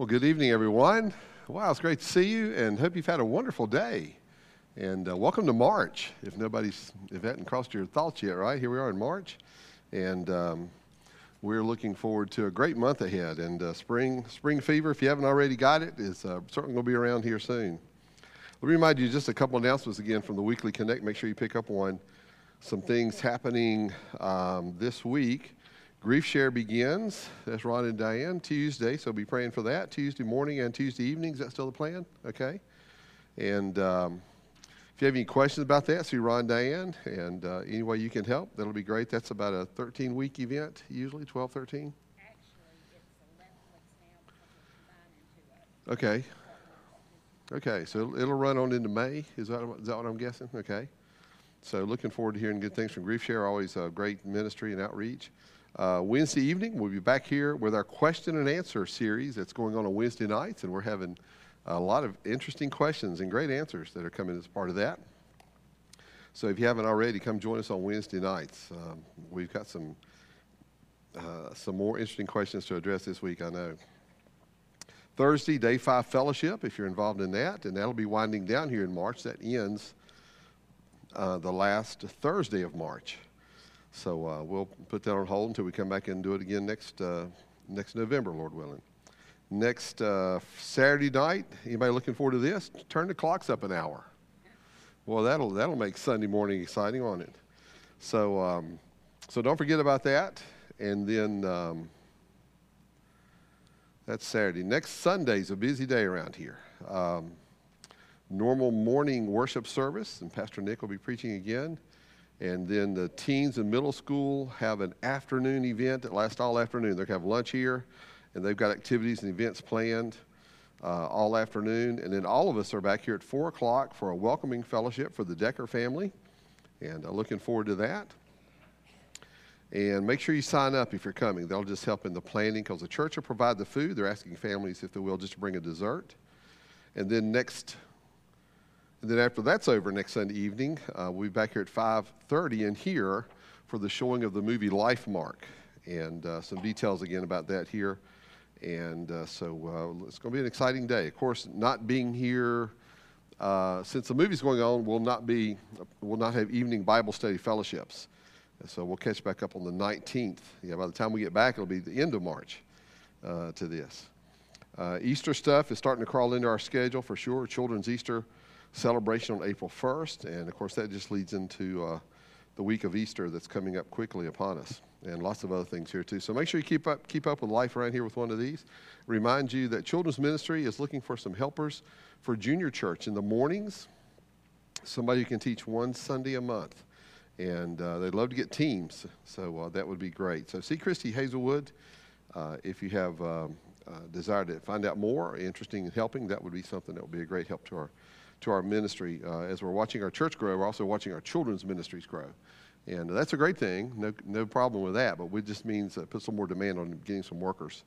Well, good evening, everyone. Wow, it's great to see you, and hope you've had a wonderful day. And uh, welcome to March. If nobody's, if hadn't crossed your thoughts yet, right? Here we are in March, and um, we're looking forward to a great month ahead. And uh, spring, spring fever, if you haven't already got it, is uh, certainly going to be around here soon. Let me remind you just a couple announcements again from the Weekly Connect. Make sure you pick up one. Some things happening um, this week. Grief Share begins. That's Ron and Diane Tuesday, so be praying for that Tuesday morning and Tuesday evening. Is that still the plan? Okay. And um, if you have any questions about that, see Ron, Diane, and uh, any way you can help, that'll be great. That's about a 13 week event, usually 12, 13. Okay. Okay, so it'll, it'll run on into May. Is that, is that what I'm guessing? Okay. So looking forward to hearing good things from Grief Share. Always a great ministry and outreach. Uh, Wednesday evening, we'll be back here with our question and answer series that's going on on Wednesday nights, and we're having a lot of interesting questions and great answers that are coming as part of that. So if you haven't already, come join us on Wednesday nights. Um, we've got some uh, some more interesting questions to address this week, I know. Thursday, day five fellowship, if you're involved in that, and that'll be winding down here in March. That ends uh, the last Thursday of March. So uh, we'll put that on hold until we come back and do it again next uh, next November, Lord willing. Next uh, Saturday night, anybody looking forward to this? Turn the clocks up an hour. Well, that'll that'll make Sunday morning exciting, won't it? So um, so don't forget about that. And then um, that's Saturday. Next Sunday's a busy day around here. Um, normal morning worship service, and Pastor Nick will be preaching again. And then the teens in middle school have an afternoon event that lasts all afternoon. They're going to have lunch here, and they've got activities and events planned uh, all afternoon. And then all of us are back here at 4 o'clock for a welcoming fellowship for the Decker family. And uh, looking forward to that. And make sure you sign up if you're coming. They'll just help in the planning because the church will provide the food. They're asking families, if they will, just bring a dessert. And then next and then after that's over next Sunday evening, uh, we'll be back here at 5.30 in here for the showing of the movie Lifemark. And uh, some details again about that here. And uh, so uh, it's going to be an exciting day. Of course, not being here uh, since the movie's going on, we'll not be, we'll not have evening Bible study fellowships. And so we'll catch back up on the 19th. Yeah, by the time we get back, it'll be the end of March uh, to this. Easter stuff is starting to crawl into our schedule for sure. Children's Easter celebration on April 1st. And of course, that just leads into uh, the week of Easter that's coming up quickly upon us, and lots of other things here too. So make sure you keep up, keep up with life around here with one of these. Remind you that Children's Ministry is looking for some helpers for junior church in the mornings. Somebody who can teach one Sunday a month. And uh, they'd love to get teams, so uh, that would be great. So see Christy Hazelwood uh, if you have um, desire to find out more, interested in helping. That would be something that would be a great help to our to our ministry. Uh, as we're watching our church grow, we're also watching our children's ministries grow. And that's a great thing, no, no problem with that, but it just means uh, put some more demand on getting some workers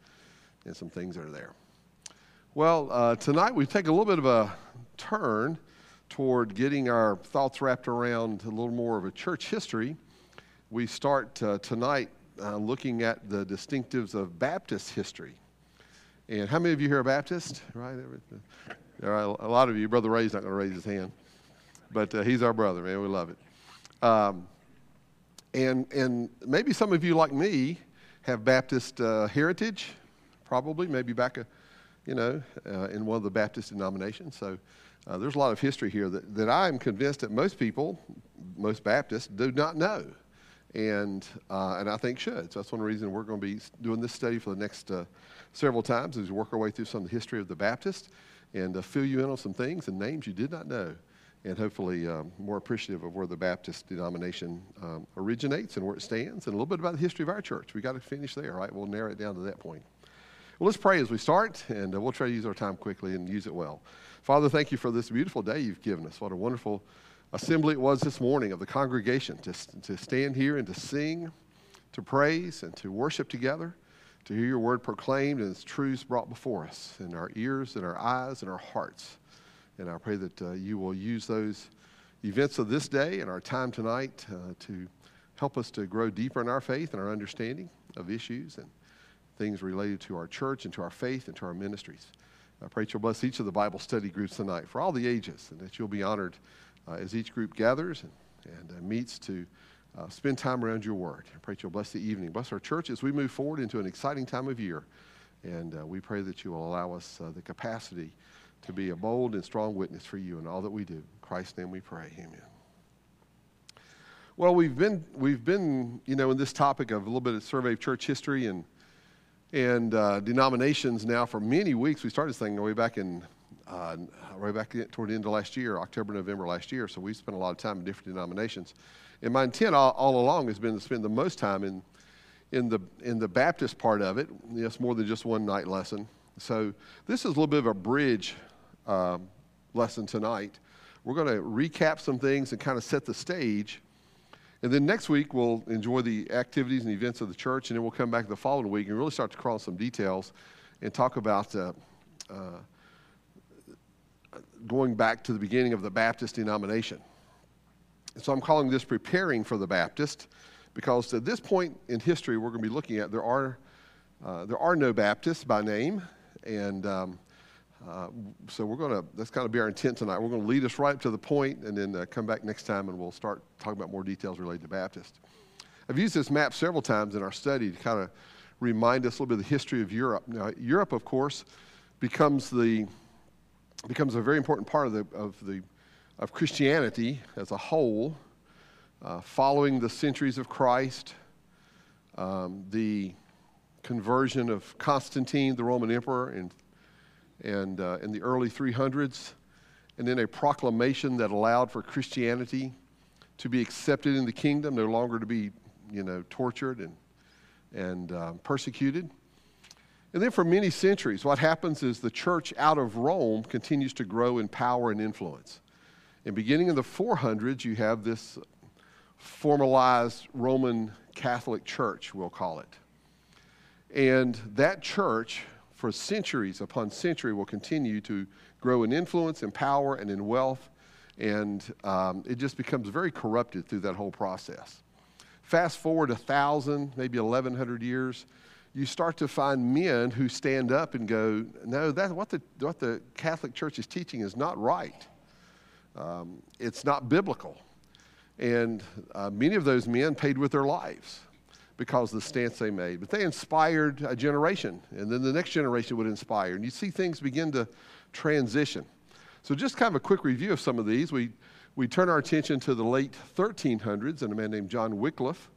and some things that are there. Well, uh, tonight we take a little bit of a turn toward getting our thoughts wrapped around a little more of a church history. We start uh, tonight uh, looking at the distinctives of Baptist history. And how many of you here are Baptist? Right? A lot of you. Brother Ray's not going to raise his hand, but uh, he's our brother, man. We love it. Um, and and maybe some of you, like me, have Baptist uh, heritage, probably maybe back, a, you know, uh, in one of the Baptist denominations. So uh, there's a lot of history here that, that I'm convinced that most people, most Baptists, do not know, and uh, and I think should. So that's one reason we're going to be doing this study for the next uh, several times as we work our way through some of the history of the Baptist and uh, fill you in on some things and names you did not know, and hopefully um, more appreciative of where the Baptist denomination um, originates and where it stands, and a little bit about the history of our church. We got to finish there, right? We'll narrow it down to that point. Well, let's pray as we start, and uh, we'll try to use our time quickly and use it well. Father, thank you for this beautiful day you've given us. What a wonderful assembly it was this morning of the congregation to, to stand here and to sing, to praise, and to worship together to hear your word proclaimed and its truths brought before us in our ears and our eyes and our hearts. And I pray that uh, you will use those events of this day and our time tonight uh, to help us to grow deeper in our faith and our understanding of issues and, things related to our church and to our faith and to our ministries. I pray that you'll bless each of the Bible study groups tonight for all the ages and that you'll be honored uh, as each group gathers and, and uh, meets to uh, spend time around your word. I pray that you'll bless the evening. Bless our church as we move forward into an exciting time of year. And uh, we pray that you will allow us uh, the capacity to be a bold and strong witness for you in all that we do. In Christ's name we pray. Amen. Well, we've been, we've been, you know, in this topic of a little bit of survey of church history and, and uh, denominations now for many weeks. We started this thing way back in, uh, way back toward the end of last year, October, November last year. So we spent a lot of time in different denominations. And my intent all, all along has been to spend the most time in, in, the, in the Baptist part of it. It's more than just one night lesson. So this is a little bit of a bridge uh, lesson tonight. We're going to recap some things and kind of set the stage and then next week, we'll enjoy the activities and events of the church, and then we'll come back the following week and really start to crawl some details and talk about uh, uh, going back to the beginning of the Baptist denomination. So I'm calling this Preparing for the Baptist because at this point in history we're going to be looking at, there are, uh, there are no Baptists by name, and um, uh, so we're going to, that's kind of be our intent tonight. We're going to lead us right up to the point and then uh, come back next time and we'll start talking about more details related to Baptist. I've used this map several times in our study to kind of remind us a little bit of the history of Europe. Now, Europe, of course, becomes the becomes a very important part of the of the of Christianity as a whole, uh, following the centuries of Christ, um, the conversion of Constantine, the Roman emperor, in and uh, in the early 300s, and then a proclamation that allowed for Christianity to be accepted in the kingdom, no longer to be, you know, tortured and and uh, persecuted. And then for many centuries, what happens is the church out of Rome continues to grow in power and influence. And beginning in the 400s, you have this formalized Roman Catholic Church, we'll call it. And that church for centuries upon century will continue to grow in influence, in power, and in wealth. And um, it just becomes very corrupted through that whole process. Fast forward a thousand, maybe 1,100 years, you start to find men who stand up and go, No, that, what, the, what the Catholic Church is teaching is not right. Um, it's not biblical. And uh, many of those men paid with their lives because of the stance they made. But they inspired a generation, and then the next generation would inspire. And you see things begin to transition. So, just kind of a quick review of some of these. We, we turn our attention to the late 1300s and a man named John Wycliffe,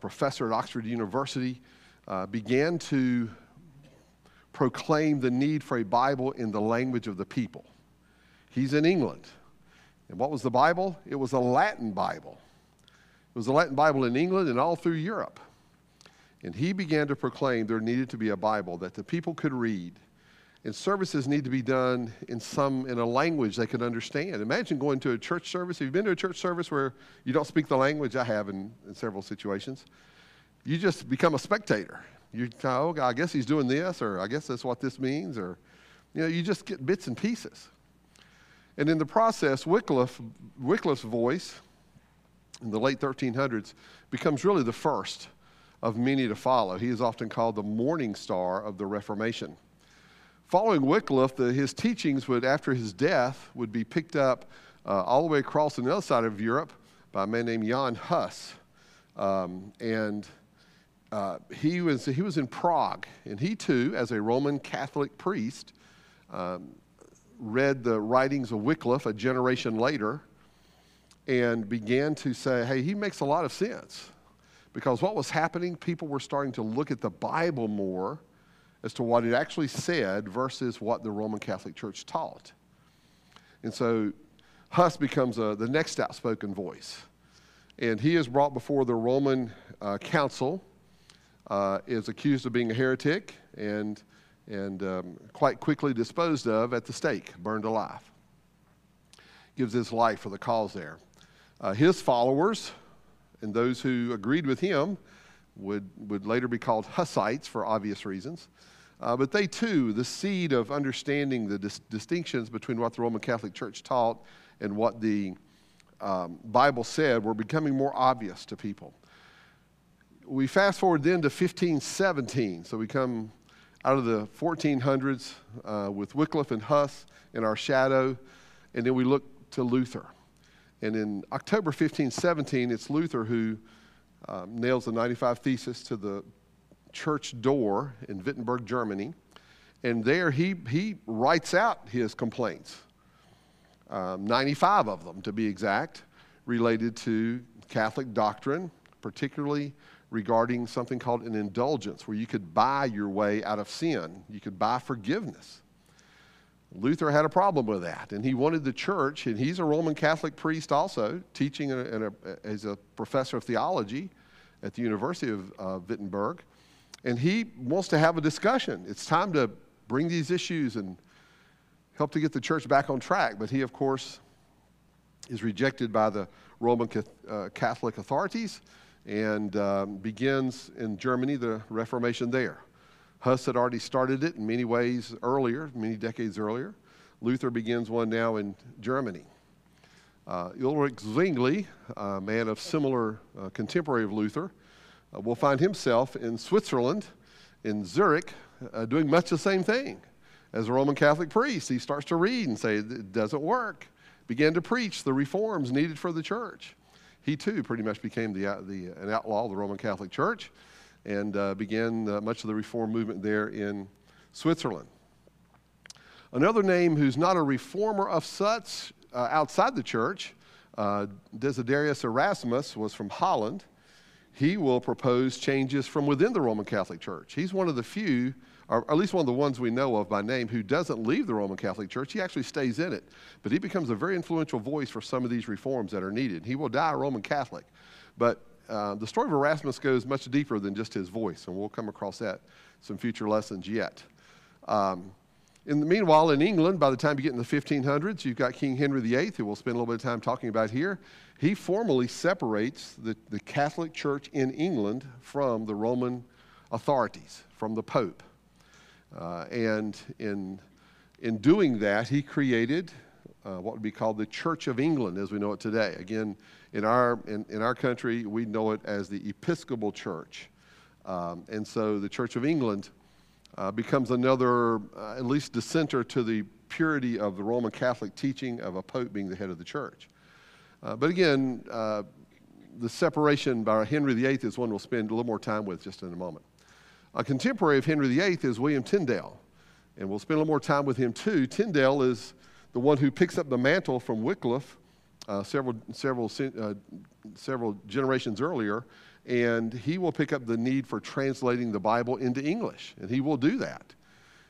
professor at Oxford University, uh, began to proclaim the need for a Bible in the language of the people. He's in England. And what was the Bible? It was a Latin Bible. It was a Latin Bible in England and all through Europe. And he began to proclaim there needed to be a Bible that the people could read. And services need to be done in some in a language they could understand. Imagine going to a church service. Have you been to a church service where you don't speak the language? I have in, in several situations. You just become a spectator. You oh, I guess he's doing this, or I guess that's what this means, or you know, you just get bits and pieces. And in the process, Wycliffe, Wycliffe's voice in the late 1300s becomes really the first of many to follow. He is often called the morning star of the Reformation. Following Wycliffe, the, his teachings would, after his death, would be picked up uh, all the way across on the other side of Europe by a man named Jan Hus. Um, and uh, he, was, he was in Prague, and he too, as a Roman Catholic priest, um, read the writings of Wycliffe a generation later and began to say, hey, he makes a lot of sense. Because what was happening, people were starting to look at the Bible more as to what it actually said versus what the Roman Catholic Church taught. And so Huss becomes a, the next outspoken voice. And he is brought before the Roman uh, council, uh, is accused of being a heretic, and, and um, quite quickly disposed of at the stake, burned alive. Gives his life for the cause there. Uh, his followers and those who agreed with him would, would later be called Hussites for obvious reasons. Uh, but they too, the seed of understanding the dis- distinctions between what the Roman Catholic Church taught and what the um, Bible said, were becoming more obvious to people. we fast forward then to 1517. So we come out of the 1400s uh, with Wycliffe and Huss in our shadow, and then we look to Luther. And in October 1517, it's Luther who um, nails the 95 Thesis to the church door in Wittenberg, Germany. And there he, he writes out his complaints, um, 95 of them to be exact, related to Catholic doctrine, particularly regarding something called an indulgence, where you could buy your way out of sin. You could buy forgiveness. Luther had a problem with that, and he wanted the church, and he's a Roman Catholic priest also, teaching a, a, as a professor of theology at the University of uh, Wittenberg, and he wants to have a discussion. It's time to bring these issues and help to get the church back on track, but he, of course, is rejected by the Roman uh, Catholic authorities and um, begins in Germany the Reformation there. Huss had already started it in many ways earlier, many decades earlier. Luther begins one now in Germany. Uh, Ulrich Zwingli, a man of similar uh, contemporary of Luther, uh, will find himself in Switzerland, in Zurich, uh, doing much the same thing. As a Roman Catholic priest, he starts to read and say, it doesn't work. Began to preach the reforms needed for the church. He too pretty much became the, the, an outlaw of the Roman Catholic Church and uh, began uh, much of the reform movement there in Switzerland. Another name who's not a reformer of such uh, outside the church, uh, Desiderius Erasmus, was from Holland. He will propose changes from within the Roman Catholic Church. He's one of the few, or at least one of the ones we know of by name, who doesn't leave the Roman Catholic Church. He actually stays in it. But he becomes a very influential voice for some of these reforms that are needed. He will die a Roman Catholic. But uh, the story of Erasmus goes much deeper than just his voice, and we'll come across that some future lessons yet. Um, in the meanwhile, in England, by the time you get in the 1500s, you've got King Henry VIII, who we'll spend a little bit of time talking about here. He formally separates the, the Catholic Church in England from the Roman authorities, from the Pope. Uh, and in, in doing that, he created uh, what would be called the Church of England as we know it today. Again, in our, in, in our country, we know it as the Episcopal Church. Um, and so the Church of England uh, becomes another, uh, at least dissenter to the purity of the Roman Catholic teaching of a pope being the head of the church. Uh, but again, uh, the separation by Henry VIII is one we'll spend a little more time with just in a moment. A contemporary of Henry VIII is William Tyndale, and we'll spend a little more time with him too. Tyndale is the one who picks up the mantle from Wycliffe uh, several, several, uh, several generations earlier, and he will pick up the need for translating the Bible into English, and he will do that.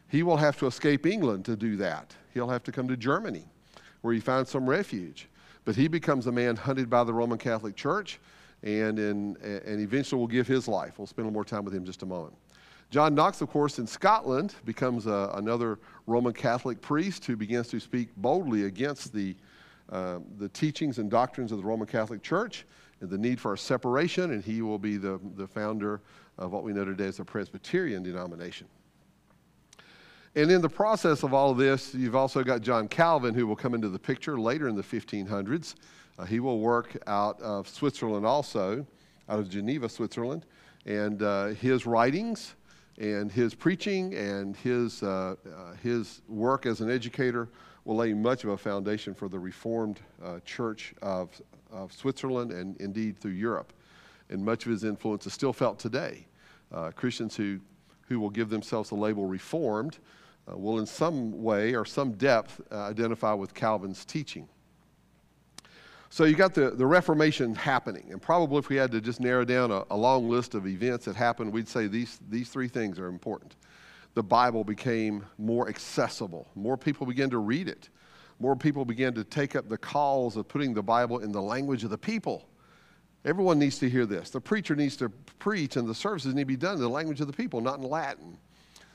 He will have to escape England to do that. He'll have to come to Germany, where he finds some refuge. But he becomes a man hunted by the Roman Catholic Church, and, in, and eventually will give his life. We'll spend a little more time with him in just a moment. John Knox, of course, in Scotland, becomes a, another Roman Catholic priest who begins to speak boldly against the, uh, the teachings and doctrines of the Roman Catholic Church and the need for a separation, and he will be the, the founder of what we know today as the Presbyterian denomination. And in the process of all of this, you've also got John Calvin, who will come into the picture later in the 1500s. Uh, he will work out of Switzerland also, out of Geneva, Switzerland. And uh, his writings and his preaching and his, uh, uh, his work as an educator will lay much of a foundation for the Reformed uh, Church of, of Switzerland and indeed through Europe. And much of his influence is still felt today. Uh, Christians who, who will give themselves the label Reformed uh, will, in some way or some depth, uh, identify with Calvin's teaching. So you got the, the Reformation happening, and probably if we had to just narrow down a, a, long list of events that happened, we'd say these, these three things are important. The Bible became more accessible. More people began to read it. More people began to take up the calls of putting the Bible in the language of the people. Everyone needs to hear this. The preacher needs to preach, and the services need to be done in the language of the people, not in Latin.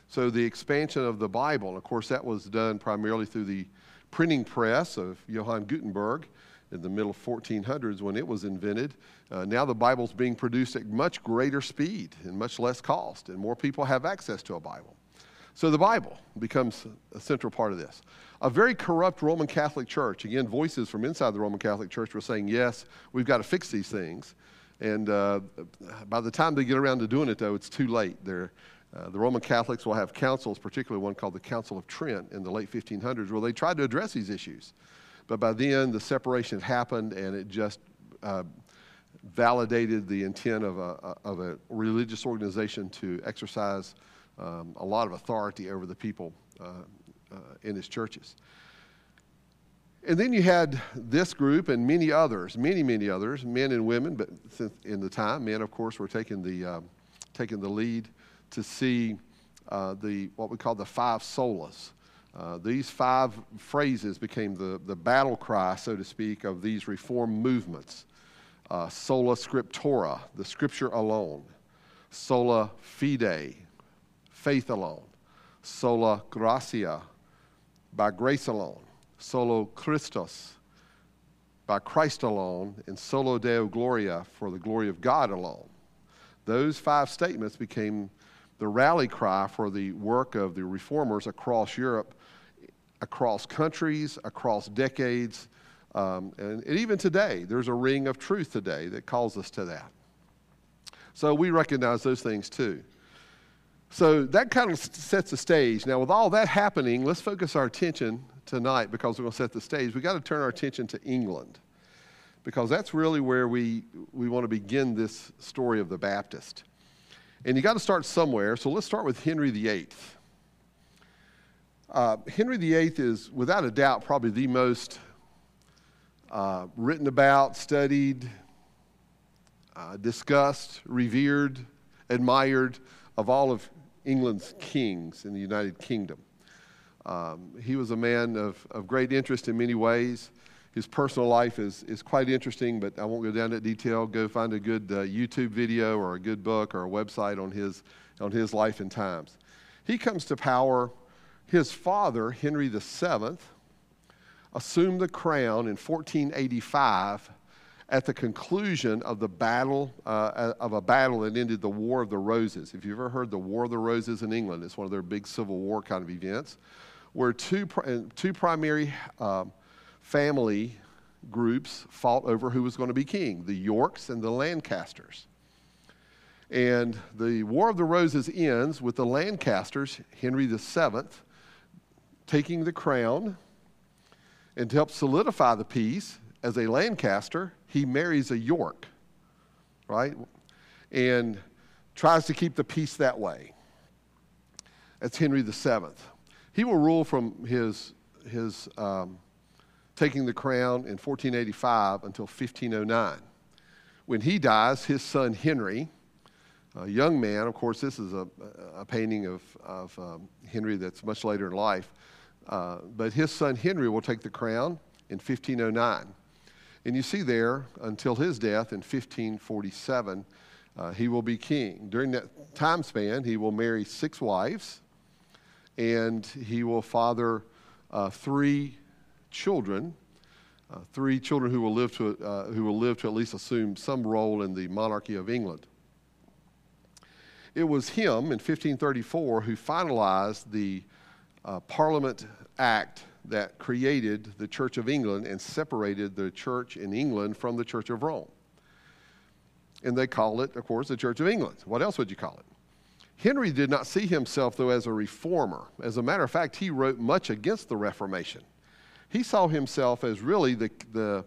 So the expansion of the Bible, and of course that was done primarily through the printing press of Johann Gutenberg in the middle 1400s when it was invented. Uh, now the Bible's being produced at much greater speed and much less cost, and more people have access to a Bible. So the Bible becomes a central part of this. A very corrupt Roman Catholic Church, again, voices from inside the Roman Catholic Church were saying, yes, we've got to fix these things. And uh, by the time they get around to doing it, though, it's too late. Uh, the Roman Catholics will have councils, particularly one called the Council of Trent in the late 1500s, where they tried to address these issues. But by then, the separation had happened, and it just uh, validated the intent of a, of a religious organization to exercise um, a lot of authority over the people uh, uh, in his churches. And then you had this group and many others, many, many others, men and women, but in the time, men, of course, were taking the, uh, taking the lead to see uh, the, what we call the five solas. Uh, these five phrases became the, the battle cry, so to speak, of these reform movements. Uh, sola scriptura, the scripture alone. Sola fide, faith alone. Sola gratia, by grace alone solo Christus, by Christ alone, and solo Deo Gloria, for the glory of God alone. Those five statements became the rally cry for the work of the reformers across Europe, across countries, across decades, um, and, and even today. There's a ring of truth today that calls us to that. So we recognize those things too. So that kind of sets the stage. Now, with all that happening, let's focus our attention tonight because we're going to set the stage. We've got to turn our attention to England because that's really where we, we want to begin this story of the Baptist. And you got to start somewhere, so let's start with Henry VIII. Uh, Henry VIII is, without a doubt, probably the most uh, written about, studied, uh, discussed, revered, admired of all of England's kings in the United Kingdom. Um, he was a man of, of great interest in many ways. His personal life is, is quite interesting, but I won't go down that detail. Go find a good uh, YouTube video or a good book or a website on his, on his life and times. He comes to power. His father, Henry VII, assumed the crown in 1485 at the conclusion of the battle uh, of a battle that ended the War of the Roses. If you've ever heard the War of the Roses in England, it's one of their big Civil War kind of events where two, two primary um, family groups fought over who was going to be king the Yorks and the Lancasters. And the War of the Roses ends with the Lancasters, Henry VII, taking the crown. And to help solidify the peace, as a Lancaster, he marries a York, right? And tries to keep the peace that way. That's Henry VII. He will rule from his, his um, taking the crown in 1485 until 1509. When he dies, his son Henry, a young man, of course, this is a, a painting of, of um, Henry that's much later in life, uh, but his son Henry will take the crown in 1509. And you see there, until his death in 1547, uh, he will be king. During that time span, he will marry six wives and he will father uh, three children, uh, three children who will, live to, uh, who will live to at least assume some role in the monarchy of England. It was him in 1534 who finalized the uh, Parliament Act that created the Church of England and separated the church in England from the Church of Rome. And they call it, of course, the Church of England. What else would you call it? Henry did not see himself, though, as a reformer. As a matter of fact, he wrote much against the Reformation. He saw himself as really the, the,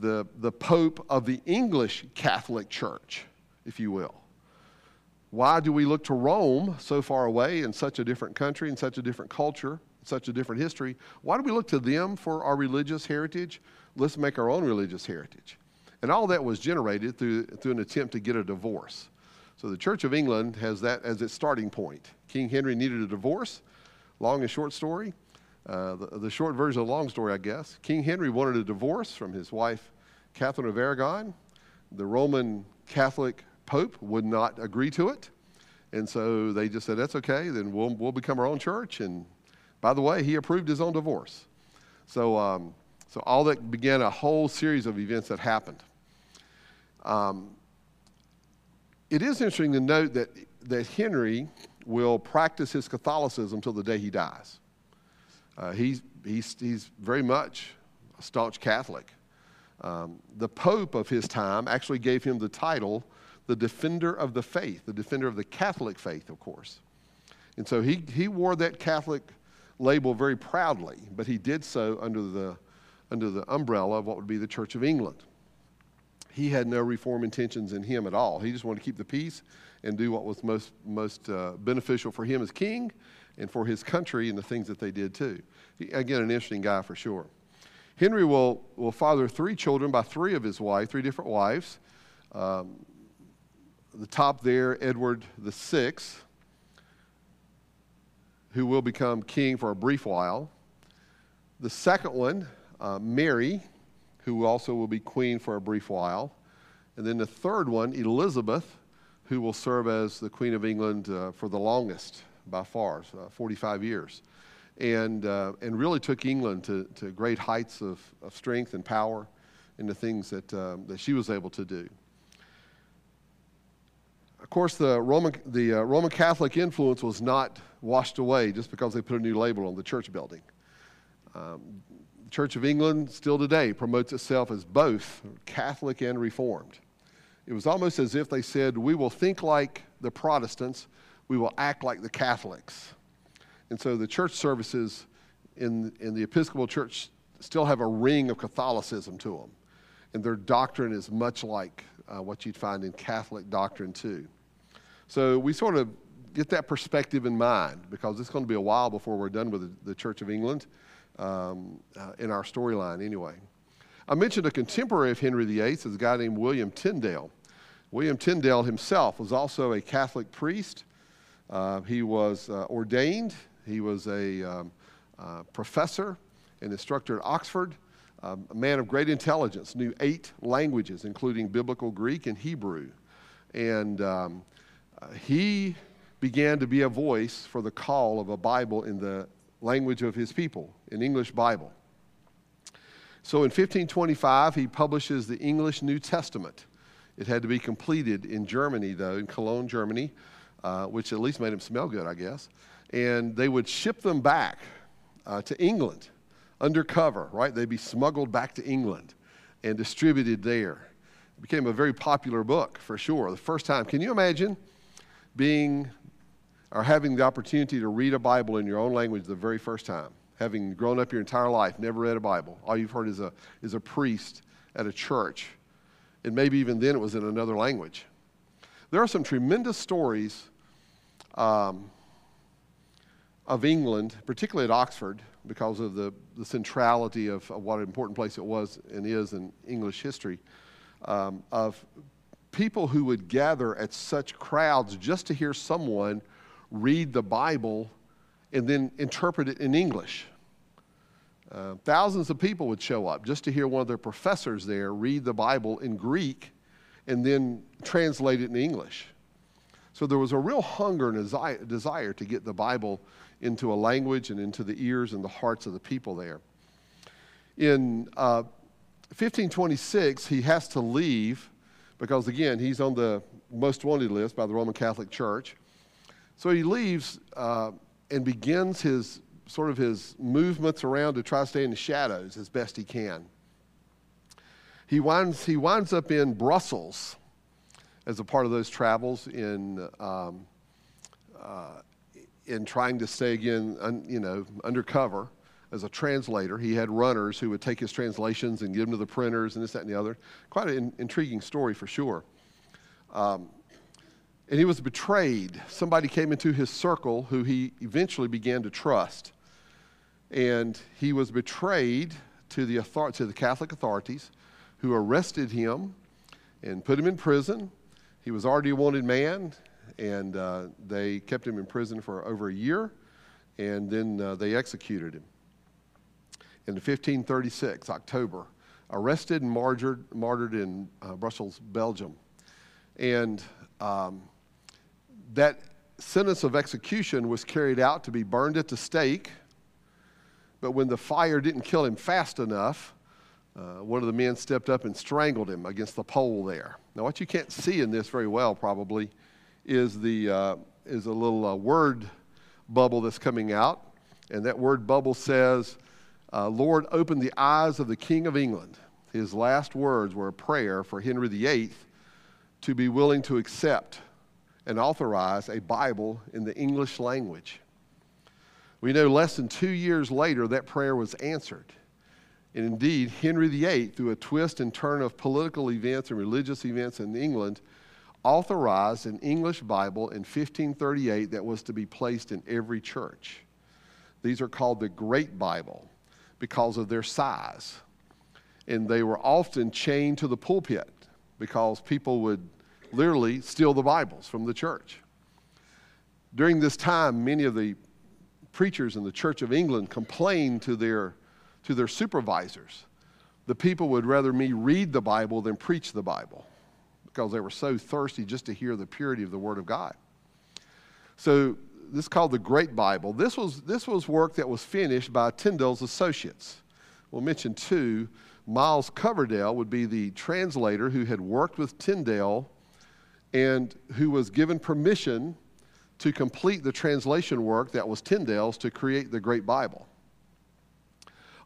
the, the Pope of the English Catholic Church, if you will. Why do we look to Rome so far away in such a different country, in such a different culture, such a different history? Why do we look to them for our religious heritage? Let's make our own religious heritage. And all that was generated through, through an attempt to get a divorce. So the Church of England has that as its starting point. King Henry needed a divorce. Long and short story. Uh, the, the, short version of the long story, I guess. King Henry wanted a divorce from his wife, Catherine of Aragon. The Roman Catholic Pope would not agree to it. And so they just said, that's okay, then we'll, we'll become our own church. And by the way, he approved his own divorce. So, um, so all that began a whole series of events that happened. Um, it is interesting to note that, that Henry will practice his Catholicism till the day he dies. Uh, he's, he's, he's very much a staunch Catholic. Um, the Pope of his time actually gave him the title, the Defender of the Faith, the Defender of the Catholic Faith, of course. And so he, he wore that Catholic label very proudly, but he did so under the, under the umbrella of what would be the Church of England. He had no reform intentions in him at all. He just wanted to keep the peace and do what was most, most uh, beneficial for him as king and for his country and the things that they did too. He, again, an interesting guy for sure. Henry will, will father three children by three of his wives, three different wives. Um, the top there, Edward Sixth, who will become king for a brief while. The second one, uh, Mary, who also will be queen for a brief while. And then the third one, Elizabeth, who will serve as the Queen of England uh, for the longest by far, uh, 45 years and, uh, and really took England to, to great heights of, of strength and power in the things that, um, that she was able to do. Of course, the Roman, the uh, Roman Catholic influence was not washed away just because they put a new label on the church building. Um, the Church of England still today promotes itself as both Catholic and Reformed. It was almost as if they said, We will think like the Protestants, we will act like the Catholics. And so the church services in, in the Episcopal Church still have a ring of Catholicism to them. And their doctrine is much like uh, what you'd find in Catholic doctrine, too. So we sort of get that perspective in mind because it's going to be a while before we're done with the, Church of England um, uh, in our storyline, anyway. I mentioned a contemporary of Henry VIII is a guy named William Tyndale. William Tyndale himself was also a Catholic priest. Uh, he was uh, ordained he was a um, uh, professor and instructor at Oxford, um, a man of great intelligence, knew eight languages, including Biblical Greek and Hebrew. And um, uh, he began to be a voice for the call of a Bible in the language of his people, an English Bible. So in 1525, he publishes the English New Testament. It had to be completed in Germany, though, in Cologne, Germany, uh, which at least made him smell good, I guess and they would ship them back uh, to England undercover, right? They'd be smuggled back to England and distributed there. It became a very popular book for sure. The first time, can you imagine being or having the opportunity to read a Bible in your own language the very first time? Having grown up your entire life, never read a Bible. All you've heard is a, is a priest at a church. And maybe even then it was in another language. There are some tremendous stories um, of England, particularly at Oxford, because of the, the centrality of, of what an important place it was and is in English history, um, of people who would gather at such crowds just to hear someone read the Bible and then interpret it in English. Uh, thousands of people would show up just to hear one of their professors there read the Bible in Greek and then translate it in English. So there was a real hunger and desire to get the Bible into a language and into the ears and the hearts of the people there. In uh, 1526, he has to leave because, again, he's on the most wanted list by the Roman Catholic Church. So he leaves uh, and begins his sort of his movements around to try to stay in the shadows as best he can. He winds, he winds up in Brussels as a part of those travels in um, uh, in trying to stay again, un, you know, undercover as a translator. He had runners who would take his translations and give them to the printers and this, that, and the other. Quite an in, intriguing story for sure. Um, and he was betrayed. Somebody came into his circle who he eventually began to trust. And he was betrayed to the, author- to the Catholic authorities who arrested him and put him in prison. He was already a wanted man and uh, they kept him in prison for over a year, and then uh, they executed him. In 1536, October, arrested and martyred, martyred in uh, Brussels, Belgium. And um, that sentence of execution was carried out to be burned at the stake. But when the fire didn't kill him fast enough, uh, one of the men stepped up and strangled him against the pole there. Now, what you can't see in this very well, probably, is, the, uh, is a little uh, word bubble that's coming out. And that word bubble says, uh, Lord, open the eyes of the King of England. his last words were a prayer for Henry VIII to be willing to accept and authorize a Bible in the English language. We know less than two years later that prayer was answered. And indeed, Henry VIII, through a twist and turn of political events and religious events in England, authorized an English Bible in 1538 that was to be placed in every church. These are called the Great Bible because of their size. And they were often chained to the pulpit because people would literally steal the Bibles from the church. During this time, many of the preachers in the Church of England complained to their, to their supervisors. The people would rather me read the Bible than preach the Bible because they were so thirsty just to hear the purity of the Word of God. So this is called the Great Bible. This was, this was work that was finished by Tyndale's associates. We'll mention two. Miles Coverdale would be the translator who had worked with Tyndale and who was given permission to complete the translation work that was Tyndale's to create the Great Bible.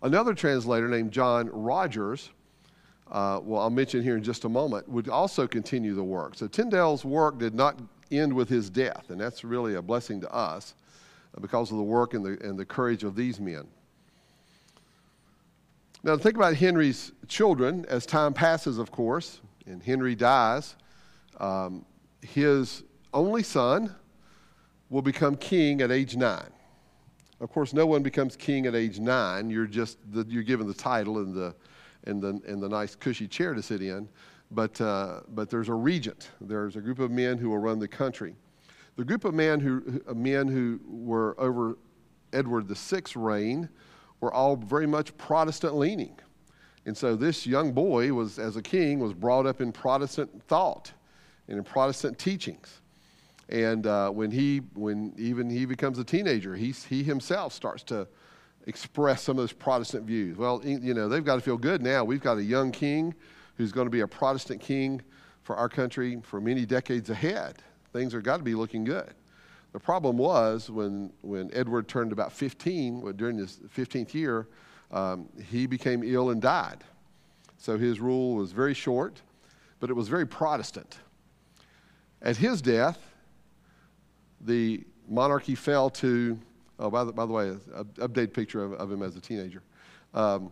Another translator named John Rogers, uh, well, I'll mention here in just a moment, would also continue the work. So Tyndale's work did not end with his death, and that's really a blessing to us because of the work and the, and the courage of these men. Now, think about Henry's children as time passes, of course, and Henry dies. Um, his only son will become king at age nine. Of course, no one becomes king at age nine. You're just the, you're given the title and the and the and the nice cushy chair to sit in. But uh, but there's a regent. There's a group of men who will run the country. The group of men who men who were over Edward VI's reign were all very much Protestant leaning. And so this young boy was, as a king, was brought up in Protestant thought and in Protestant teachings. And uh, when he, when even he becomes a teenager, he, he himself starts to express some of those Protestant views. Well, you know, they've got to feel good now. We've got a young king who's going to be a Protestant king for our country for many decades ahead. Things are got to be looking good. The problem was when, when Edward turned about 15, during his 15th year, um, he became ill and died. So his rule was very short, but it was very Protestant. At his death, the monarchy fell to, oh, by the, by the way, an updated picture of, of, him as a teenager. Um,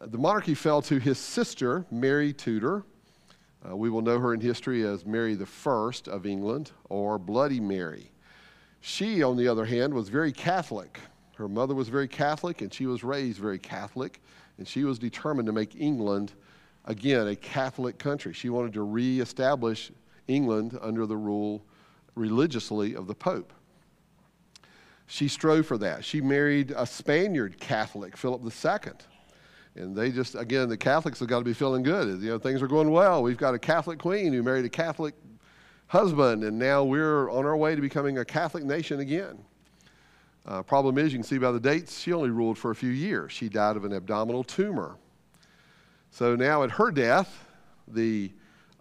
the monarchy fell to his sister, Mary Tudor. Uh, we will know her in history as Mary First of England or Bloody Mary. She, on the other hand, was very Catholic. Her mother was very Catholic, and she was raised very Catholic, and she was determined to make England, again, a Catholic country. She wanted to reestablish England under the rule religiously of the Pope. She strove for that. She married a Spaniard Catholic, Philip II. And they just, again, the Catholics have got to be feeling good. You know, things are going well. We've got a Catholic queen who married a Catholic husband, and now we're on our way to becoming a Catholic nation again. Uh, problem is, you can see by the dates, she only ruled for a few years. She died of an abdominal tumor. So now at her death, the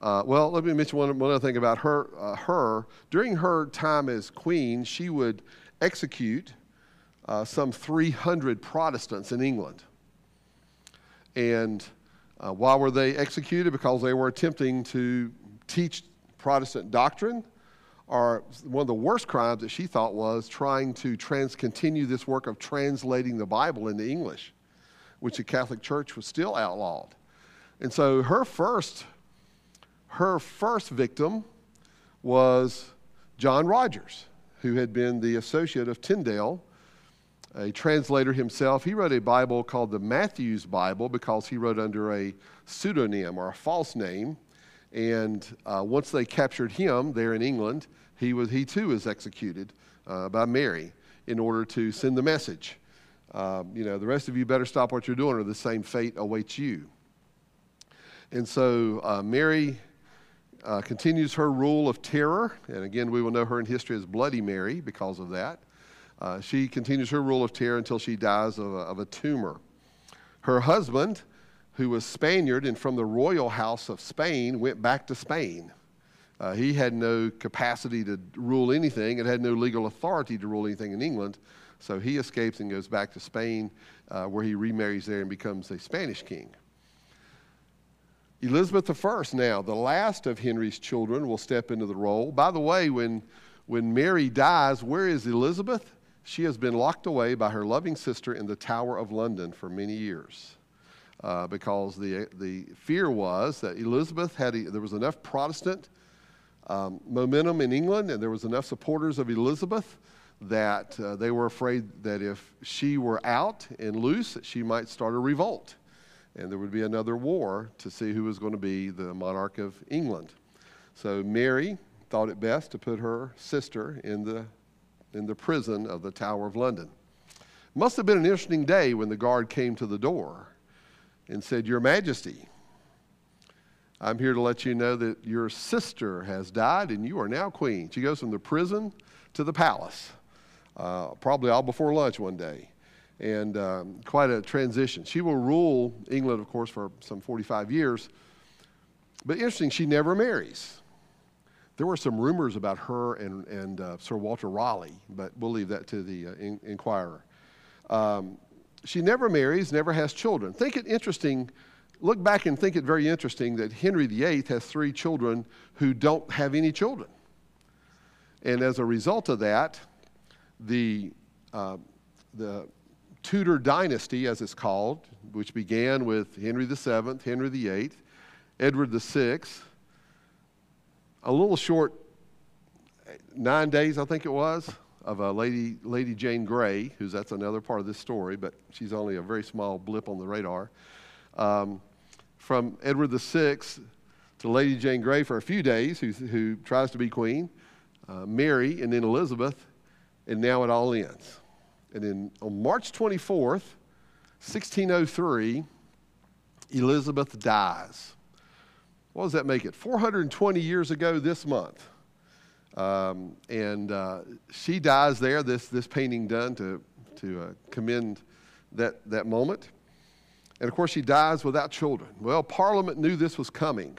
uh, well, let me mention one, one other thing about her, uh, her. During her time as queen, she would execute uh, some 300 Protestants in England. And uh, why were they executed? Because they were attempting to teach Protestant doctrine. Or one of the worst crimes that she thought was trying to trans- continue this work of translating the Bible into English, which the Catholic Church was still outlawed. And so her first her first victim was John Rogers, who had been the associate of Tyndale, a translator himself. He wrote a Bible called the Matthew's Bible because he wrote under a pseudonym or a false name. And uh, once they captured him there in England, he, was, he too was executed uh, by Mary in order to send the message. Um, you know, the rest of you better stop what you're doing or the same fate awaits you. And so uh, Mary uh, continues her rule of terror, and again, we will know her in history as Bloody Mary because of that. Uh, she continues her rule of terror until she dies of a, of a tumor. Her husband, who was Spaniard and from the royal house of Spain, went back to Spain. Uh, he had no capacity to rule anything and had no legal authority to rule anything in England. So he escapes and goes back to Spain, uh, where he remarries there and becomes a Spanish king. Elizabeth I, now, the last of Henry's children, will step into the role. By the way, when, when Mary dies, where is Elizabeth? She has been locked away by her loving sister in the Tower of London for many years. Uh, because the, the fear was that Elizabeth had, there was enough Protestant um, momentum in England and there was enough supporters of Elizabeth that uh, they were afraid that if she were out and loose, she might start a revolt and there would be another war to see who was going to be the monarch of England. So Mary thought it best to put her sister in the, in the prison of the Tower of London. Must have been an interesting day when the guard came to the door and said, Your Majesty, I'm here to let you know that your sister has died and you are now queen. She goes from the prison to the palace, uh, probably all before lunch one day and um, quite a transition. She will rule England, of course, for some 45 years. But interesting, she never marries. There were some rumors about her and, and uh, Sir Walter Raleigh, but we'll leave that to the uh, in- Inquirer. Um, she never marries, never has children. Think it interesting, look back and think it very interesting that Henry VIII has three children who don't have any children. And as a result of that, the, uh, the Tudor dynasty, as it's called, which began with Henry VII, Henry VIII, Edward VI, a little short nine days, I think it was, of a lady, Lady Jane Grey, who's that's another part of this story, but she's only a very small blip on the radar. Um, from Edward VI to Lady Jane Grey for a few days, who, who tries to be queen, uh, Mary, and then Elizabeth, and now it all ends. And then on March 24th, 1603, Elizabeth dies. What does that make it? 420 years ago this month. Um, and uh, she dies there, this, this painting done to, to uh, commend that, that moment. And of course, she dies without children. Well, Parliament knew this was coming.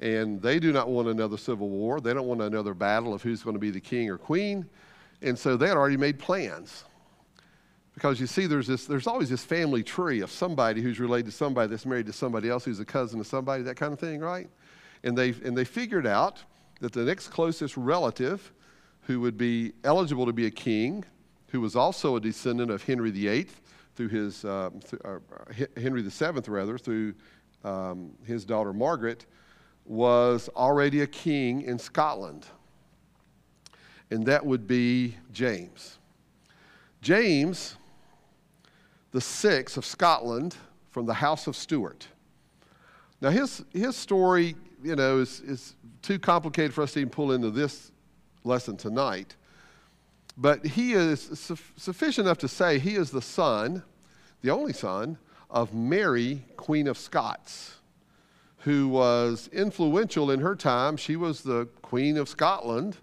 And they do not want another civil war. They don't want another battle of who's going to be the king or queen. And so they had already made plans. Because you see, there's, this, there's always this family tree of somebody who's related to somebody that's married to somebody else who's a cousin of somebody, that kind of thing, right? And they, and they figured out that the next closest relative who would be eligible to be a king, who was also a descendant of Henry VIII through his, uh, th- uh, Henry VII, rather, through um, his daughter Margaret, was already a king in Scotland and that would be James. James, the sixth of Scotland, from the House of Stuart. Now, his, his story, you know, is, is too complicated for us to even pull into this lesson tonight. But he is su- sufficient enough to say he is the son, the only son, of Mary, Queen of Scots, who was influential in her time. She was the Queen of Scotland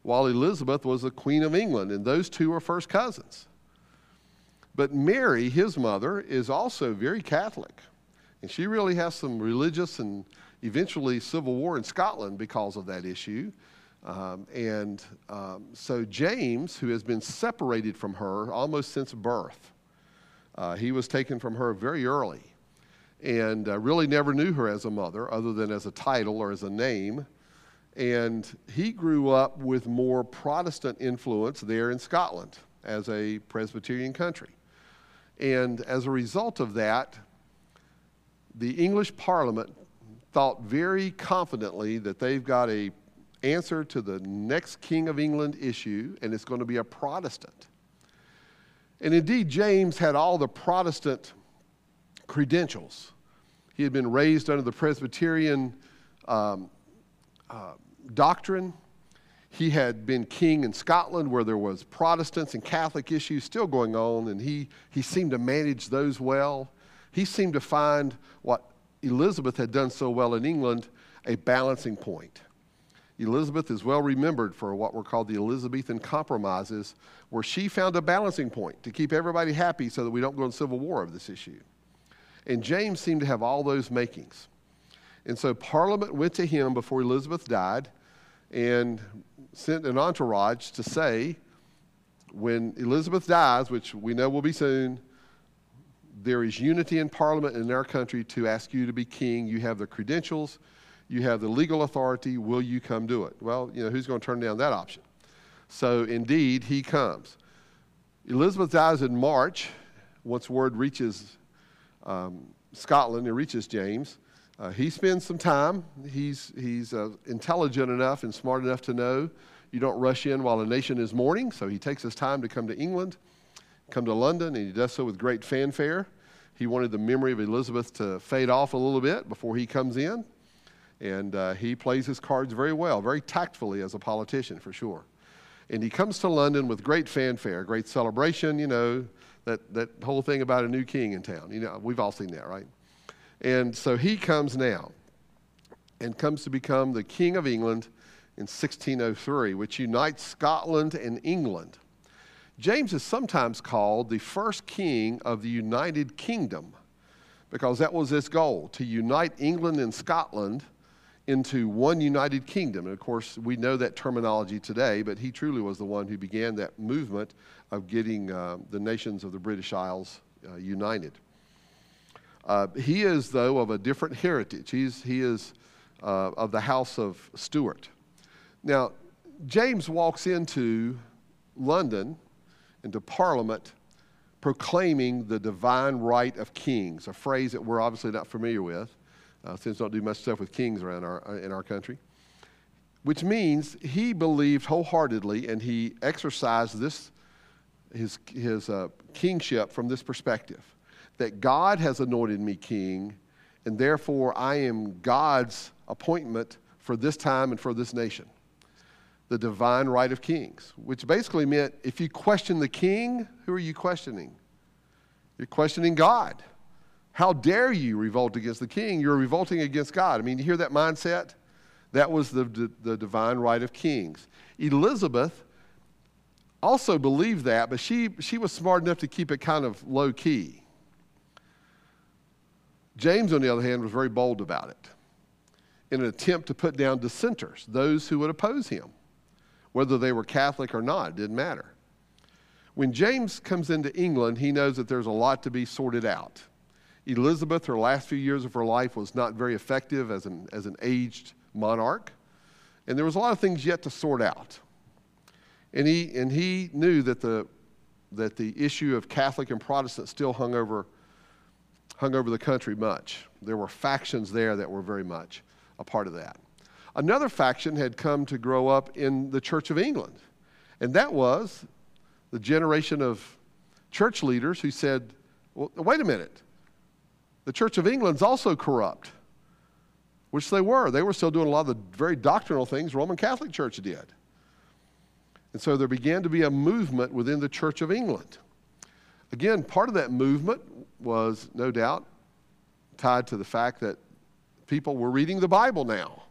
while Elizabeth was the Queen of England, and those two are first cousins. But Mary, his mother, is also very Catholic, and she really has some religious and eventually civil war in Scotland because of that issue. Um, and um, so James, who has been separated from her almost since birth, uh, he was taken from her very early and uh, really never knew her as a mother other than as a title or as a name. And he grew up with more Protestant influence there in Scotland as a Presbyterian country. And as a result of that, the English Parliament thought very confidently that they've got a answer to the next King of England issue, and it's going to be a Protestant. And indeed, James had all the Protestant credentials. He had been raised under the Presbyterian um, uh, doctrine. He had been king in Scotland where there was Protestants and Catholic issues still going on, and he, he seemed to manage those well. He seemed to find what Elizabeth had done so well in England a balancing point. Elizabeth is well remembered for what were called the Elizabethan compromises, where she found a balancing point to keep everybody happy so that we don't go in civil war over this issue. And James seemed to have all those makings. And so Parliament went to him before Elizabeth died and sent an entourage to say, when Elizabeth dies, which we know will be soon, there is unity in Parliament in our country to ask you to be king. You have the credentials, you have the legal authority. Will you come do it? Well, you know, who's going to turn down that option? So, indeed, he comes. Elizabeth dies in March. Once word reaches um, Scotland, it reaches James. Uh, he spends some time. He's, he's uh, intelligent enough and smart enough to know you don't rush in while a nation is mourning. So he takes his time to come to England, come to London, and he does so with great fanfare. He wanted the memory of Elizabeth to fade off a little bit before he comes in. And uh, he plays his cards very well, very tactfully as a politician, for sure. And he comes to London with great fanfare, great celebration, you know, that, that whole thing about a new king in town. You know, we've all seen that, right? And so he comes now and comes to become the King of England in 1603, which unites Scotland and England. James is sometimes called the first king of the United Kingdom because that was his goal to unite England and Scotland into one united kingdom. And of course, we know that terminology today, but he truly was the one who began that movement of getting uh, the nations of the British Isles uh, united. Uh, he is, though, of a different heritage. He's, he is uh, of the house of Stuart. Now, James walks into London, into Parliament, proclaiming the divine right of kings, a phrase that we're obviously not familiar with, uh, since we don't do much stuff with kings around our, uh, in our country. Which means he believed wholeheartedly and he exercised this, his, his uh, kingship from this perspective that God has anointed me king, and therefore I am God's appointment for this time and for this nation. The divine right of kings, which basically meant if you question the king, who are you questioning? You're questioning God. How dare you revolt against the king? You're revolting against God. I mean, you hear that mindset? That was the, the, the divine right of kings. Elizabeth also believed that, but she, she was smart enough to keep it kind of low key. James, on the other hand, was very bold about it in an attempt to put down dissenters, those who would oppose him, whether they were Catholic or not, didn't matter. When James comes into England, he knows that there's a lot to be sorted out. Elizabeth, her last few years of her life, was not very effective as an, as an aged monarch, and there was a lot of things yet to sort out. And he, and he knew that the, that the issue of Catholic and Protestant still hung over hung over the country much. There were factions there that were very much a part of that. Another faction had come to grow up in the Church of England, and that was the generation of church leaders who said, well, wait a minute, the Church of England's also corrupt, which they were. They were still doing a lot of the very doctrinal things Roman Catholic Church did. And so there began to be a movement within the Church of England. Again, part of that movement was no doubt tied to the fact that people were reading the Bible now.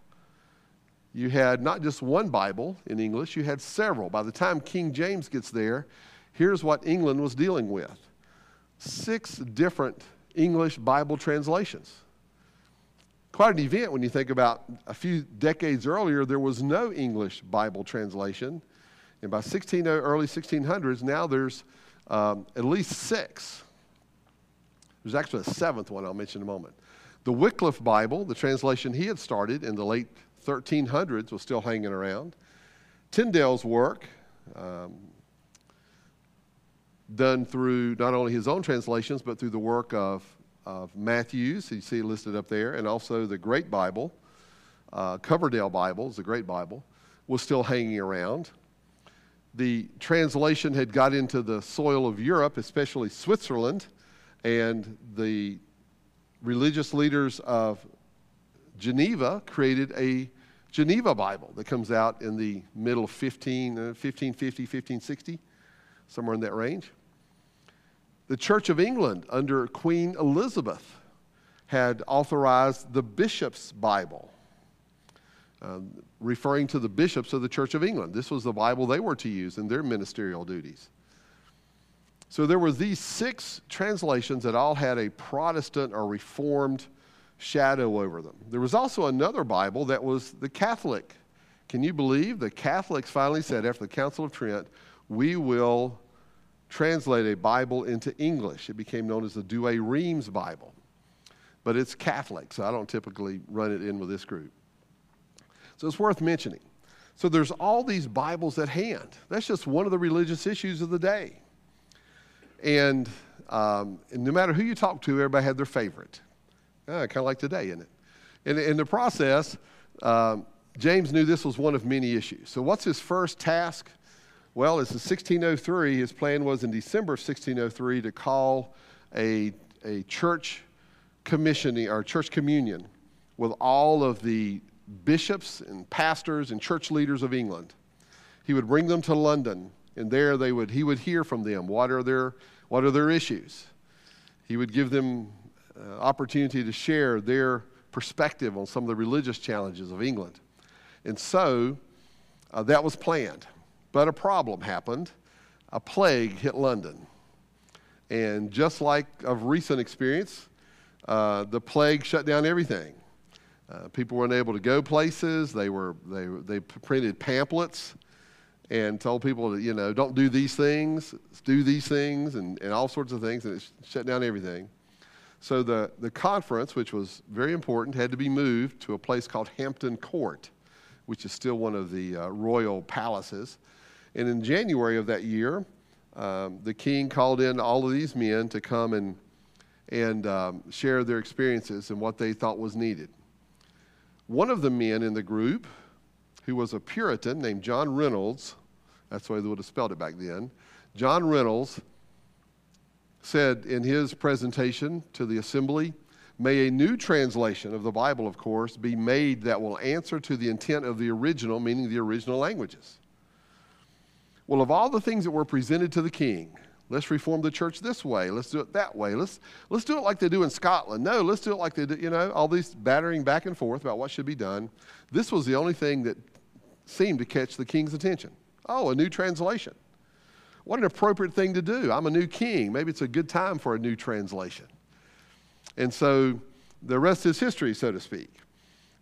You had not just one Bible in English, you had several. By the time King James gets there, here's what England was dealing with six different English Bible translations. Quite an event when you think about a few decades earlier, there was no English Bible translation. And by 16, early 1600s, now there's um, at least six. There's actually a seventh one I'll mention in a moment. The Wycliffe Bible, the translation he had started in the late 1300s, was still hanging around. Tyndale's work, um, done through not only his own translations, but through the work of, of Matthews, you see listed up there, and also the Great Bible, uh, Coverdale Bible is the Great Bible, was still hanging around. The translation had got into the soil of Europe, especially Switzerland, and the religious leaders of Geneva created a Geneva Bible that comes out in the middle of 15, uh, 1550, 1560, somewhere in that range. The Church of England under Queen Elizabeth had authorized the Bishop's Bible, um, referring to the bishops of the Church of England. This was the Bible they were to use in their ministerial duties. So there were these six translations that all had a Protestant or Reformed shadow over them. There was also another Bible that was the Catholic. Can you believe the Catholics finally said after the Council of Trent, we will translate a Bible into English. It became known as the Douay Rheims Bible. But it's Catholic, so I don't typically run it in with this group. So it's worth mentioning. So there's all these Bibles at hand. That's just one of the religious issues of the day. And, um, and no matter who you talk to, everybody had their favorite. Uh, kind of like today, isn't it? And in the process, um, James knew this was one of many issues. So what's his first task? Well, it's in 1603. His plan was in December of 1603 to call a, a church commissioning or church communion with all of the bishops and pastors and church leaders of England. He would bring them to London, and there they would, he would hear from them what are their, what are their issues. He would give them uh, opportunity to share their perspective on some of the religious challenges of England. And so uh, that was planned. But a problem happened. A plague hit London. And just like of recent experience, uh, the plague shut down everything. Uh, people weren't able to go places. They, were, they, they printed pamphlets and told people to, you know, don't do these things, do these things, and, and all sorts of things, and it shut down everything. So the, the conference, which was very important, had to be moved to a place called Hampton Court, which is still one of the uh, royal palaces. And in January of that year, um, the king called in all of these men to come and, and um, share their experiences and what they thought was needed. One of the men in the group, who was a Puritan named John Rainolds, that's the way they would have spelled it back then, John Rainolds said in his presentation to the assembly, May a new translation of the Bible, of course, be made that will answer to the intent of the original, meaning the original languages. Well, of all the things that were presented to the king, let's reform the church this way. Let's do it that way. Let's, let's do it like they do in Scotland. No, let's do it like they do, you know, all these battering back and forth about what should be done. This was the only thing that seemed to catch the king's attention. Oh, a new translation. What an appropriate thing to do. I'm a new king. Maybe it's a good time for a new translation. And so the rest is history, so to speak.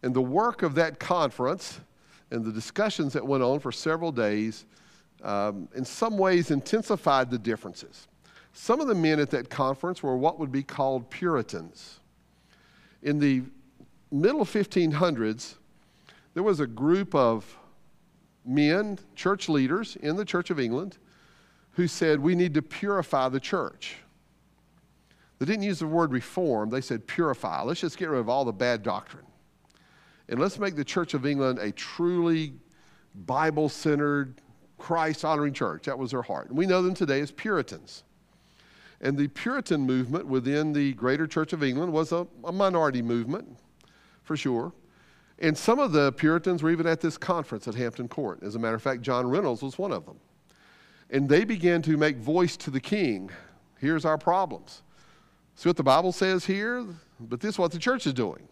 And the work of that conference and the discussions that went on for several days um, in some ways intensified the differences. Some of the men at that conference were what would be called Puritans. In the middle 1500s, there was a group of men, church leaders in the Church of England, who said, We need to purify the church. They didn't use the word reform, they said purify. Let's just get rid of all the bad doctrine. And let's make the Church of England a truly Bible centered, Christ honoring church. That was their heart. And we know them today as Puritans. And the Puritan movement within the Greater Church of England was a, a minority movement, for sure. And some of the Puritans were even at this conference at Hampton Court. As a matter of fact, John Rainolds was one of them. And they began to make voice to the king here's our problems. See what the Bible says here, but this is what the church is doing.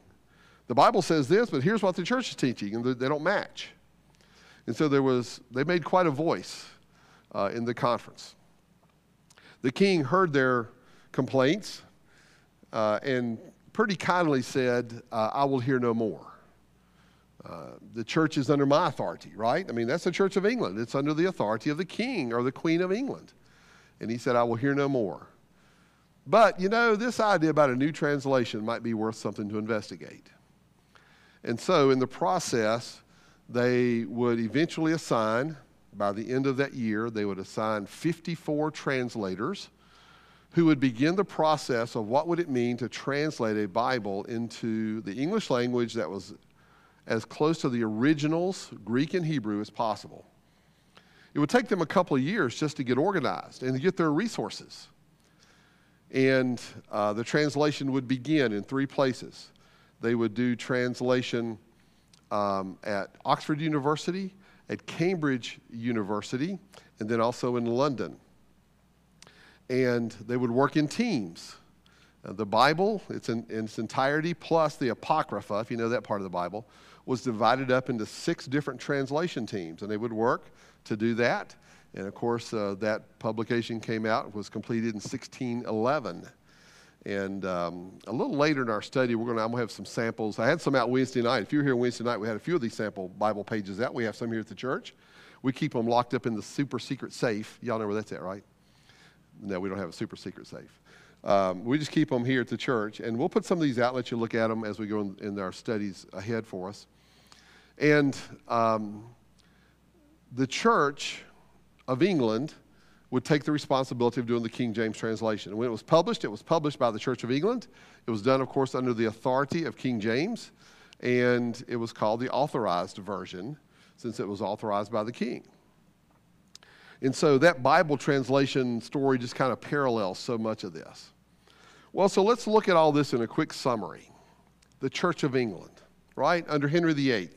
The Bible says this, but here's what the church is teaching, and they don't match. And so there was, they made quite a voice uh, in the conference. The king heard their complaints uh, and pretty kindly said, uh, I will hear no more. The church is under my authority, right? I mean, that's the Church of England. It's under the authority of the king or the queen of England. And he said, I will hear no more. But, you know, this idea about a new translation might be worth something to investigate. And so, in the process, they would eventually assign, by the end of that year, they would assign 54 translators who would begin the process of what would it mean to translate a Bible into the English language that was as close to the originals, Greek and Hebrew, as possible. It would take them a couple of years just to get organized and to get their resources. And uh, the translation would begin in three places. They would do translation um, at Oxford University, at Cambridge University, and then also in London. And they would work in teams. Uh, the Bible, it's in, in, its entirety, plus the Apocrypha, if you know that part of the Bible, was divided up into six different translation teams. And they would work to do that. And of course, uh, that publication came out, was completed in 1611. And um, a little later in our study, we're gonna, I'm going to have some samples. I had some out Wednesday night. If you were here Wednesday night, we had a few of these sample Bible pages out. We have some here at the church. We keep them locked up in the super secret safe. Y'all know where that's at, right? No, we don't have a super secret safe. Um, we just keep them here at the church, and we'll put some of these out, let you look at them as we go in, in our studies ahead for us. And um, the Church of England would take the responsibility of doing the King James translation. And when it was published, it was published by the Church of England. It was done, of course, under the authority of King James, and it was called the authorized version since it was authorized by the king. And so that Bible translation story just kind of parallels so much of this. Well, so let's look at all this in a quick summary. The Church of England, right, under Henry VIII,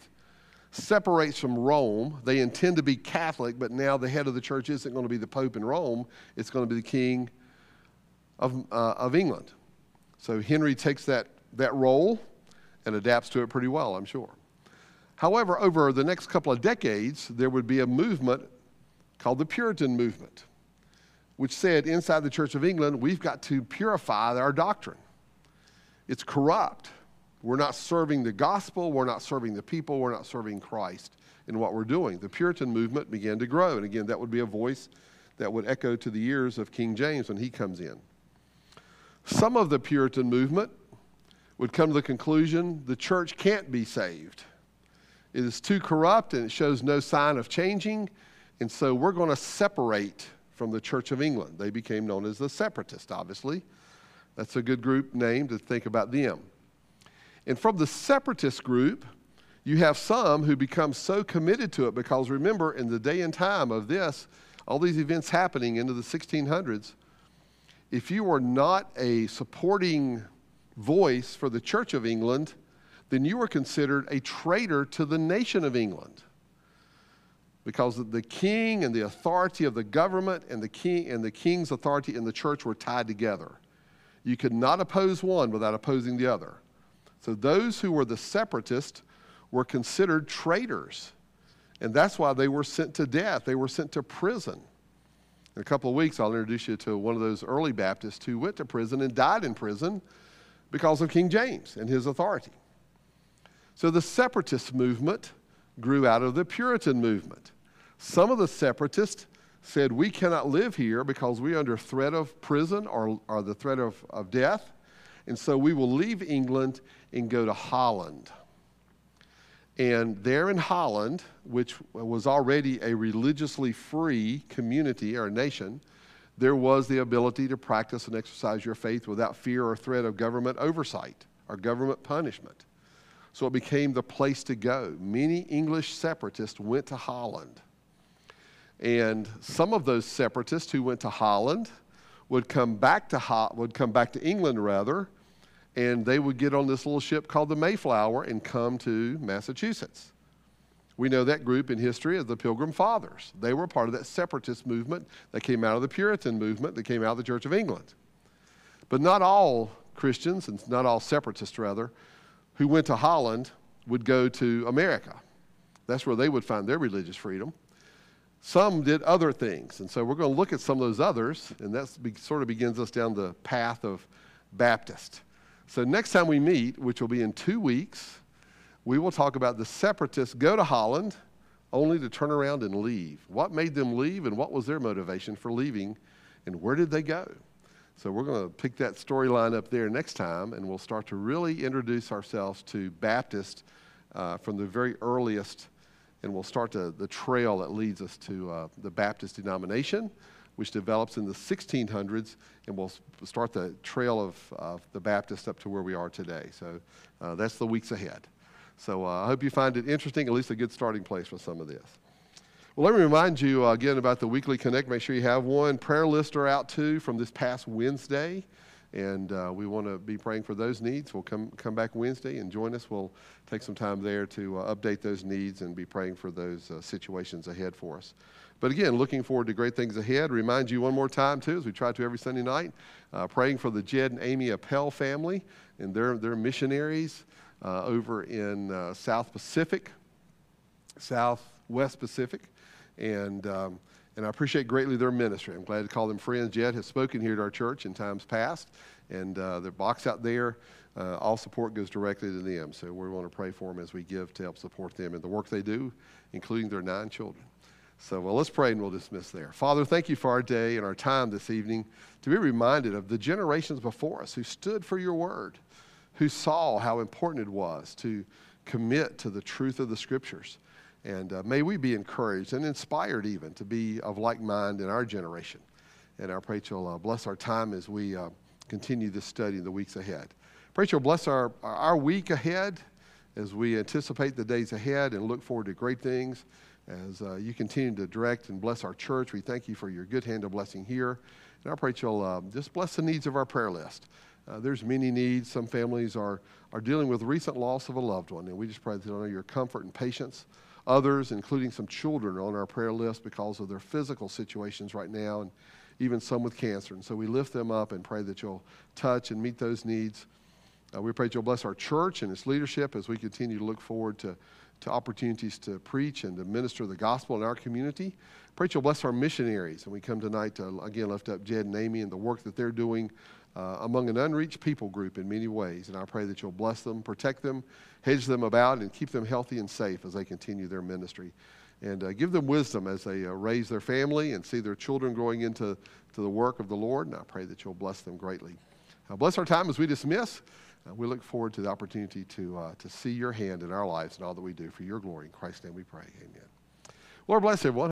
separates from Rome. They intend to be Catholic, but now the head of the church isn't going to be the Pope in Rome, it's going to be the King of, uh, of England. So Henry takes that, that role and adapts to it pretty well, I'm sure. However, over the next couple of decades, there would be a movement called the Puritan movement, which said inside the Church of England, we've got to purify our doctrine. It's corrupt. We're not serving the gospel, we're not serving the people, we're not serving Christ in what we're doing. The Puritan movement began to grow. And again, that would be a voice that would echo to the ears of King James when he comes in. Some of the Puritan movement would come to the conclusion the church can't be saved. It is too corrupt and it shows no sign of changing. And so we're going to separate from the Church of England. They became known as the Separatists, obviously. That's a good group name to think about them. And from the Separatist group, you have some who become so committed to it because remember, in the day and time of this, all these events happening into the 1600s, if you were not a supporting voice for the Church of England, then you were considered a traitor to the nation of England. Because the king and the authority of the government and the king and the king's authority in the church were tied together. You could not oppose one without opposing the other. So those who were the separatists were considered traitors. And that's why they were sent to death. They were sent to prison. In a couple of weeks, I'll introduce you to one of those early Baptists who went to prison and died in prison because of King James and his authority. So the separatist movement grew out of the Puritan movement. Some of the separatists said, We cannot live here because we're under threat of prison or, or the threat of, of death. And so we will leave England and go to Holland. And there in Holland, which was already a religiously free community or nation, there was the ability to practice and exercise your faith without fear or threat of government oversight or government punishment. So it became the place to go. Many English separatists went to Holland. And some of those separatists who went to Holland would come back to Ho- would come back to England rather, and they would get on this little ship called the Mayflower and come to Massachusetts. We know that group in history as the Pilgrim Fathers. They were part of that separatist movement that came out of the Puritan movement that came out of the Church of England. But not all Christians, and not all separatists rather, who went to Holland would go to America. That's where they would find their religious freedom. Some did other things. And so we're going to look at some of those others, and that sort of begins us down the path of Baptist. So next time we meet, which will be in two weeks, we will talk about the separatists go to Holland only to turn around and leave. What made them leave, and what was their motivation for leaving, and where did they go? So we're going to pick that storyline up there next time, and we'll start to really introduce ourselves to Baptist uh, from the very earliest, and we'll start to, the trail that leads us to uh, the Baptist denomination, which develops in the 1600s, and we'll start the trail of, of the Baptist up to where we are today. So uh, that's the weeks ahead. So uh, I hope you find it interesting, at least a good starting place for some of this. Well, let me remind you uh, again about the weekly connect. Make sure you have one. Prayer lists are out too from this past Wednesday, and uh, we want to be praying for those needs. We'll come come back Wednesday and join us. We'll take some time there to uh, update those needs and be praying for those uh, situations ahead for us. But again, looking forward to great things ahead. Remind you one more time too, as we try to every Sunday night, uh, praying for the Jed and Amy Appel family and their their missionaries uh, over in South Pacific, Southwest Pacific. And, um, and I appreciate greatly their ministry. I'm glad to call them friends. Jed has spoken here at our church in times past, and uh, their box out there, uh, all support goes directly to them. So we want to pray for them as we give to help support them in the work they do, including their nine children. So, well, let's pray and we'll dismiss there. Father, thank you for our day and our time this evening to be reminded of the generations before us who stood for your word, who saw how important it was to commit to the truth of the scriptures. And uh, may we be encouraged and inspired even to be of like mind in our generation. And I pray you'll uh, bless our time as we uh, continue this study in the weeks ahead. Pray you'll bless our, our week ahead as we anticipate the days ahead and look forward to great things. As uh, you continue to direct and bless our church, we thank you for your good hand of blessing here. And I pray you'll uh, just bless the needs of our prayer list. Uh, there's many needs. Some families are, are dealing with recent loss of a loved one, and we just pray that know your comfort and patience. Others, including some children, are on our prayer list because of their physical situations right now, and even some with cancer. And so we lift them up and pray that you'll touch and meet those needs. Uh, we pray that you'll bless our church and its leadership as we continue to look forward to, to opportunities to preach and to minister the gospel in our community. Pray that you'll bless our missionaries. And we come tonight to, again, lift up Jed and Amy and the work that they're doing uh, among an unreached people group in many ways. And I pray that you'll bless them, protect them, hedge them about, and keep them healthy and safe as they continue their ministry. And uh, give them wisdom as they uh, raise their family and see their children growing into to the work of the Lord. And I pray that you'll bless them greatly. Uh, bless our time as we dismiss. We look forward to the opportunity to, uh, to see your hand in our lives and all that we do for your glory. In Christ's name we pray. Amen. Lord bless everyone.